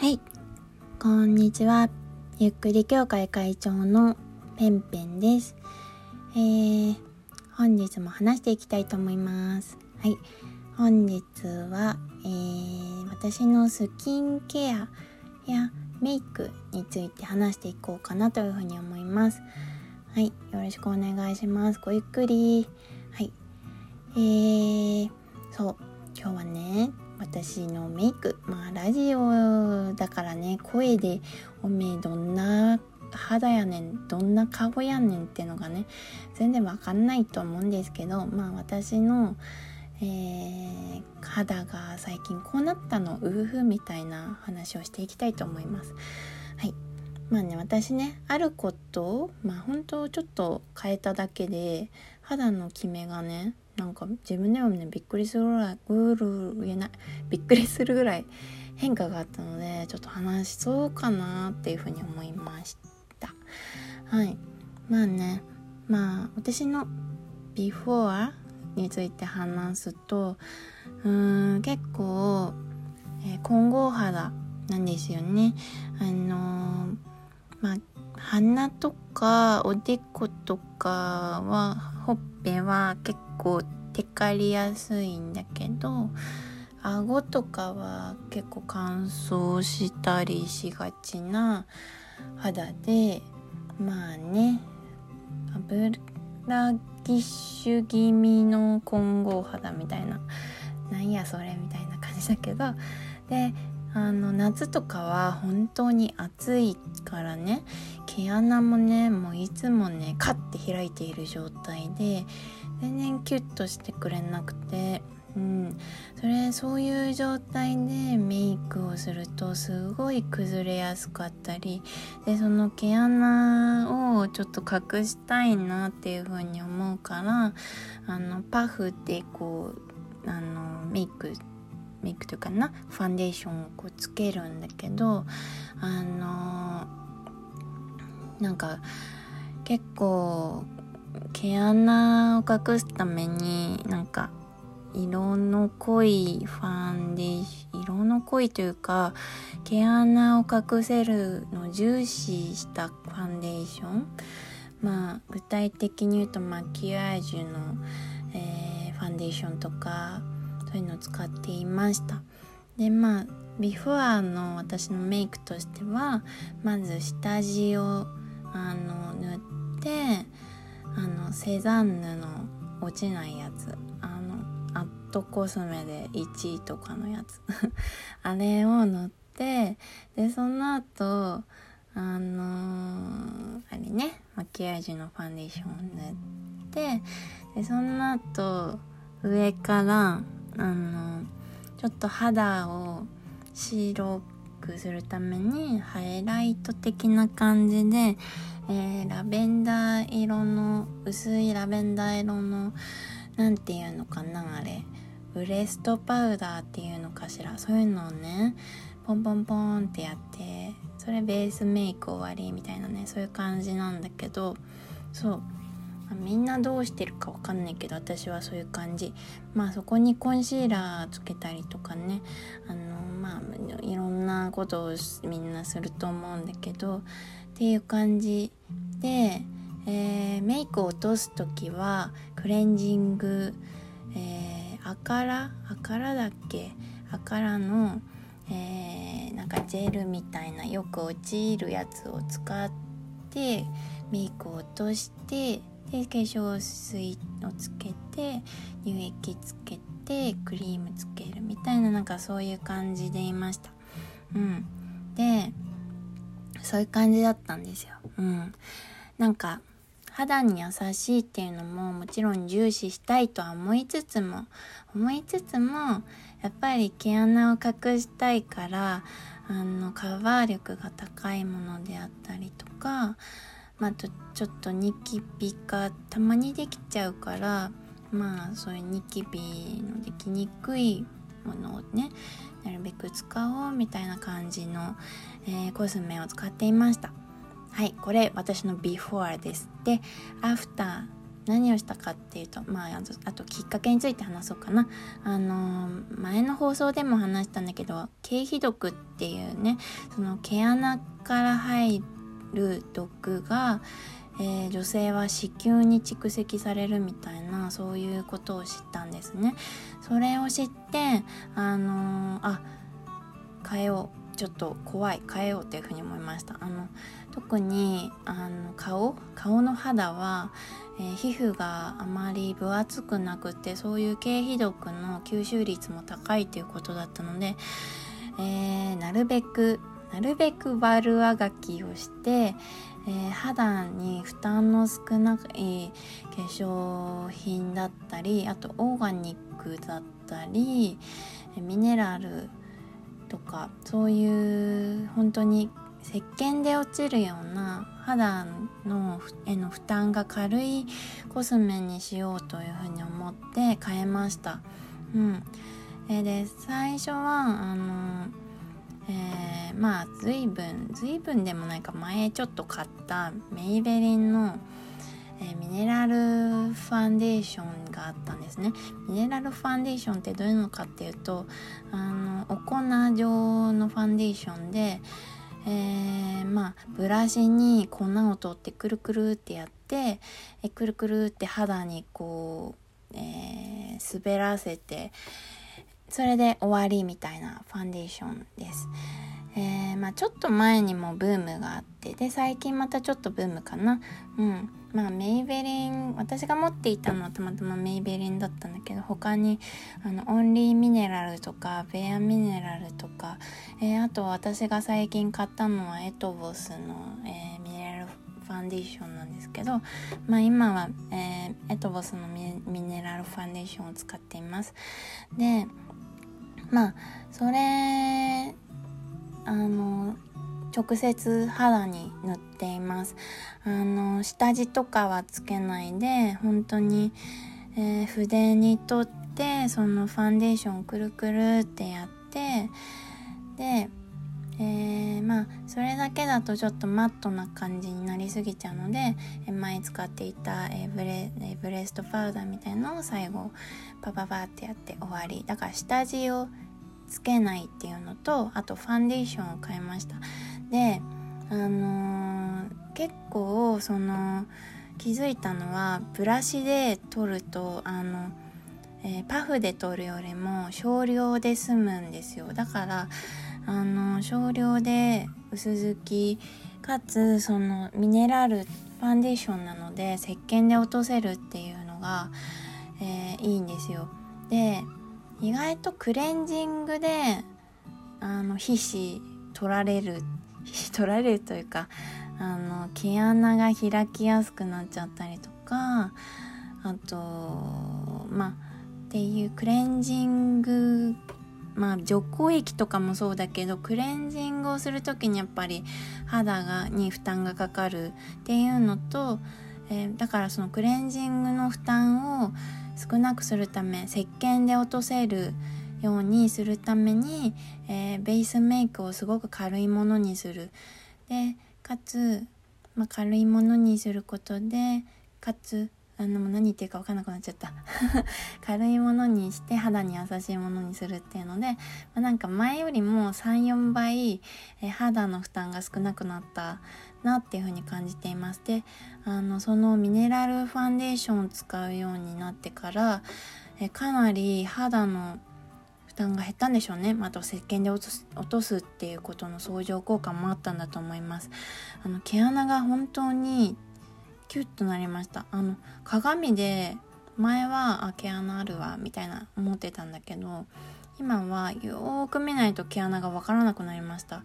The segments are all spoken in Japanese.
はい。こんにちは。ゆっくり協会会長のペンペンです。えー、本日も話していきたいと思います。はい。本日は、えー、私のスキンケアやメイクについて話していこうかなというふうに思います。はい。よろしくお願いします。ごゆっくり。はい。えー、そう。今日はね私のメイクまあラジオだからね声でおめえどんな肌やねんどんな顔やねんってのがね全然わかんないと思うんですけどまあ私の、えー、肌が最近こうなったのウーフみたいな話をしていきたいと思います。はい。まあね私ねあることをまあ本当ちょっと変えただけで肌のキメがねなんか自分でもねびっくりするぐらいぐる言えない。びっくりするぐらい変化があったのでちょっと話しそうかなっていうふうに思いました。はい。まあねまあ私のビフォーについて話すとうーん結構、えー、混合肌なんですよね。あのー、まあ鼻とかおでことかはほっぺは結構テカりやすいんだけど顎とかは結構乾燥したりしがちな肌でまあね油ぎっしゅ気味の混合肌みたいななんやそれみたいな感じだけどであの夏とかは本当に暑いからね毛穴もねもういつもねカッて開いている状態で全然キュッとしてくれなくてうん、それそういう状態でメイクをするとすごい崩れやすかったりでその毛穴をちょっと隠したいなっていう風に思うからあのパフでこうあのメイクメイクというかなファンデーションをこうつけるんだけどあのなんか結構毛穴を隠すためになんか色の濃いファンデーション色の濃いというか毛穴を隠せるの重視したファンデーション。まあ具体的に言うとマキアージュの、えー、ファンデーションとかそういうのを使っていました。でまあビフォアの私のメイクとしてはまず下地をあの塗ってあのセザンヌの落ちないやつあのアットコスメで1位とかのやつ。あれを塗ってでその後あのー、あれねマキアージュのファンデーションを塗ってでその後上からあのちょっと肌を白くするためにハイライト的な感じで、えー、ラベンダー色の薄いラベンダー色の何て言うのかなあれ。ウレストパウダーっていうのかしら。そういうのをねポンポンポンってやってそれベースメイク終わりみたいなねそういう感じなんだけどそう。みんなどうしてるかわかんないけど私はそういう感じ。まあそこにコンシーラーつけたりとかね。あのまあいろんなことをみんなすると思うんだけどっていう感じ。で、えー、メイクを落とす時はクレンジング、えー、アカラアカラだっけ？アカラの、えー、なんかジェルみたいなよく落ちるやつを使ってメイクを落としてで化粧水をつけて乳液つけてクリームつけるみたいななんかそういう感じでいました。うん。でそういう感じだったんですよ。うん。なんか肌に優しいっていうのももちろん重視したいとは思いつつも思いつつもやっぱり毛穴を隠したいからあのカバー力が高いものであったりとかまあ、とちょっとニキビがたまにできちゃうからまあそういうニキビのできにくいものをねなるべく使おうみたいな感じの、えー、コスメを使っていました。はいこれ私のビフォーです。でアフター何をしたかっていうとまああときっかけについて話そうかな。あの前の放送でも話したんだけど経皮毒っていうねその毛穴から入っる毒がえー、女性は子宮に蓄積されるみたいなそういうことを知ったんですね。それを知ってあのー、あ変えようちょっと怖い変えようっていうふうに思いましたあの特にあの顔顔の肌は、えー、皮膚があまり分厚くなくてそういう経皮毒の吸収率も高いということだったので、えー、なるべくなるべく悪あがきをして、えー、肌に負担の少ない化粧品だったりあとオーガニックだったりミネラルとかそういう本当に石鹸で落ちるような肌のへの負担が軽いコスメにしようというふうに思って変えました。うん、えで最初はあの、まあ随分随分でもないか前ちょっと買ったメイベリンの、えー、ミネラルファンデーションがあったんですね。ミネラルファンデーションってどういうのかっていうとあのお粉状のファンデーションでえー、まあブラシに粉を取ってくるくるってやってえくるくるって肌にこう、え、滑らせてそれで終わりみたいなファンデーションです。えー、まあ、ちょっと前にもブームがあってで最近またちょっとブームかな。うん。まあメイベリン私が持っていたのはたまたまメイベリンだったんだけど他にあのオンリーミネラルとかベアミネラルとか、えー、あと私が最近買ったのはエトボスの、えー、ミネラルファンデーションなんですけど、まあ、今は、えエトボスのミネラルファンデーションを使っています。でまあそれあの直接肌に塗っています。あの下地とかはつけないで本当に、えー、筆に取ってそのファンデーションくるくるってやってでえー、まあそれだけだとちょっとマットな感じになりすぎちゃうので、前使っていた、ブレブレストパウダーみたいのを最後パパパってやって終わり。だから下地をつけないっていうのとあとファンデーションを変えました。であのー、結構その気づいたのはブラシで取るとあの、えー、パフで取るよりも少量で済むんですよ。だからあの少量で薄付きかつそのミネラルファンデーションなので石鹸で落とせるっていうのが、えー、いいんですよ。で意外とクレンジングであの皮脂取られる 皮脂取られるというかあの毛穴が開きやすくなっちゃったりとかあとまあっていうクレンジングまあ除光液とかもそうだけどクレンジングをする時にやっぱり肌がに負担がかかるっていうのと、えー、だからそのクレンジングの負担を少なくするため石鹸で落とせるようにするために、えー、ベースメイクをすごく軽いものにする。でかつ、まあ、軽いものにすることでかつあの何言ってるか分かんなくなっちゃった。軽いものにして肌に優しいものにするっていうので、まあ、なんか前よりも34倍、え肌の負担が少なくなったなっていうふうに感じています。であのそのミネラルファンデーションを使うようになってからえかなり肌の負担が減ったんでしょうね。あと石鹸で落とす落とすっていうことの相乗効果もあったんだと思います。あの毛穴が本当にキュッとなりました。あの鏡で前は毛穴あるわみたいな思ってたんだけど今はよーく見ないと毛穴が分からなくなりました。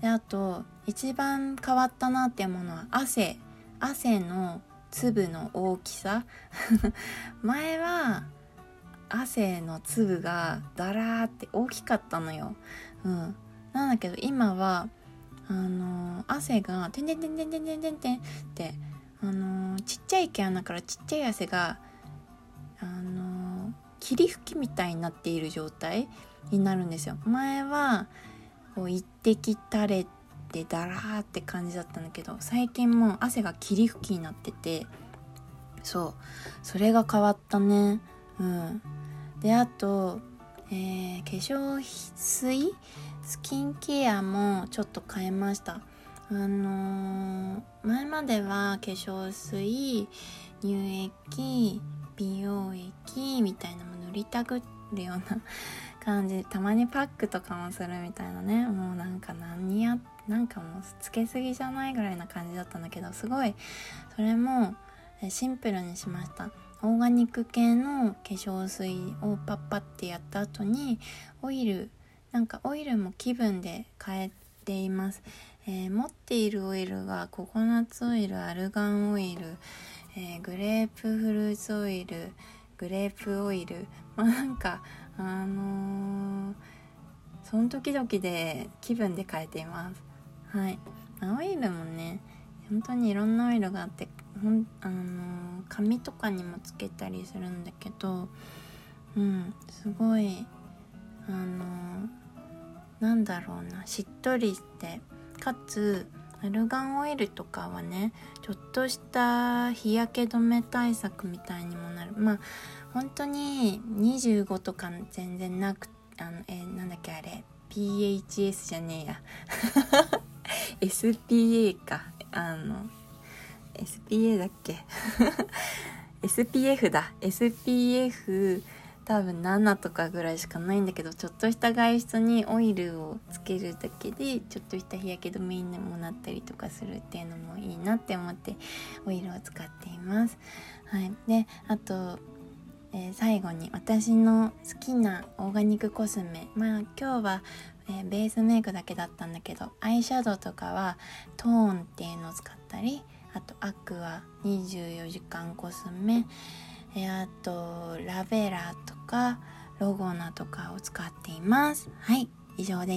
であと一番変わったなっていうものは汗汗の粒の大きさ。前は汗の粒がダラーって大きかったのよ、うん、なんだけど今はあの、汗が「てんてんてんてんてんてんてん」ってあのー、ちっちゃい毛穴からちっちゃい汗があのー、霧吹きみたいになっている状態になるんですよ。前はこう一滴垂れてダラーって感じだったんだけど最近もう汗が霧吹きになっててそう。それが変わったね。うん。であと、えー、化粧水スキンケアもちょっと変えました。あのー、前までは化粧水乳液美容液みたいなもの塗りたぐるような感じ。たまにパックとかもするみたいなね。もうなんか何やなんかもうつけすぎじゃないぐらいな感じだったんだけどすごい。それもシンプルにしました。オーガニック系の化粧水をパッパってやった後にオイルなんかオイルも気分で変えています、えー、持っているオイルがココナッツオイルアルガンオイル、えー、グレープフルーツオイルグレープオイルまあなんかあのー、その時々で気分で変えています。はい。オイルもね本当にいろんなオイルがあってほんあのー、髪とかにもつけたりするんだけどうんすごいあの、なんだろうなしっとりしてかつアルガンオイルとかはねちょっとした日焼け止め対策みたいにもなる。まあ本当に25とか全然なくあのえー、なんだっけあれ PHS じゃねえや。SPA か。あの SPA だっけ？SPF だ。SPF 多分7とかぐらいしかないんだけどちょっとした外出にオイルをつけるだけでちょっとした日焼け止めにもなったりとかするっていうのもいいなって思ってオイルを使っています。はい、であと、えー、最後に私の好きなオーガニックコスメ。まあ今日は、えー、ベースメイクだけだったんだけどアイシャドウとかはトーンっていうのを使ったりあとアクア24時間コスメ。えあとラベラとかロゴナとかを使っています。はい以上です。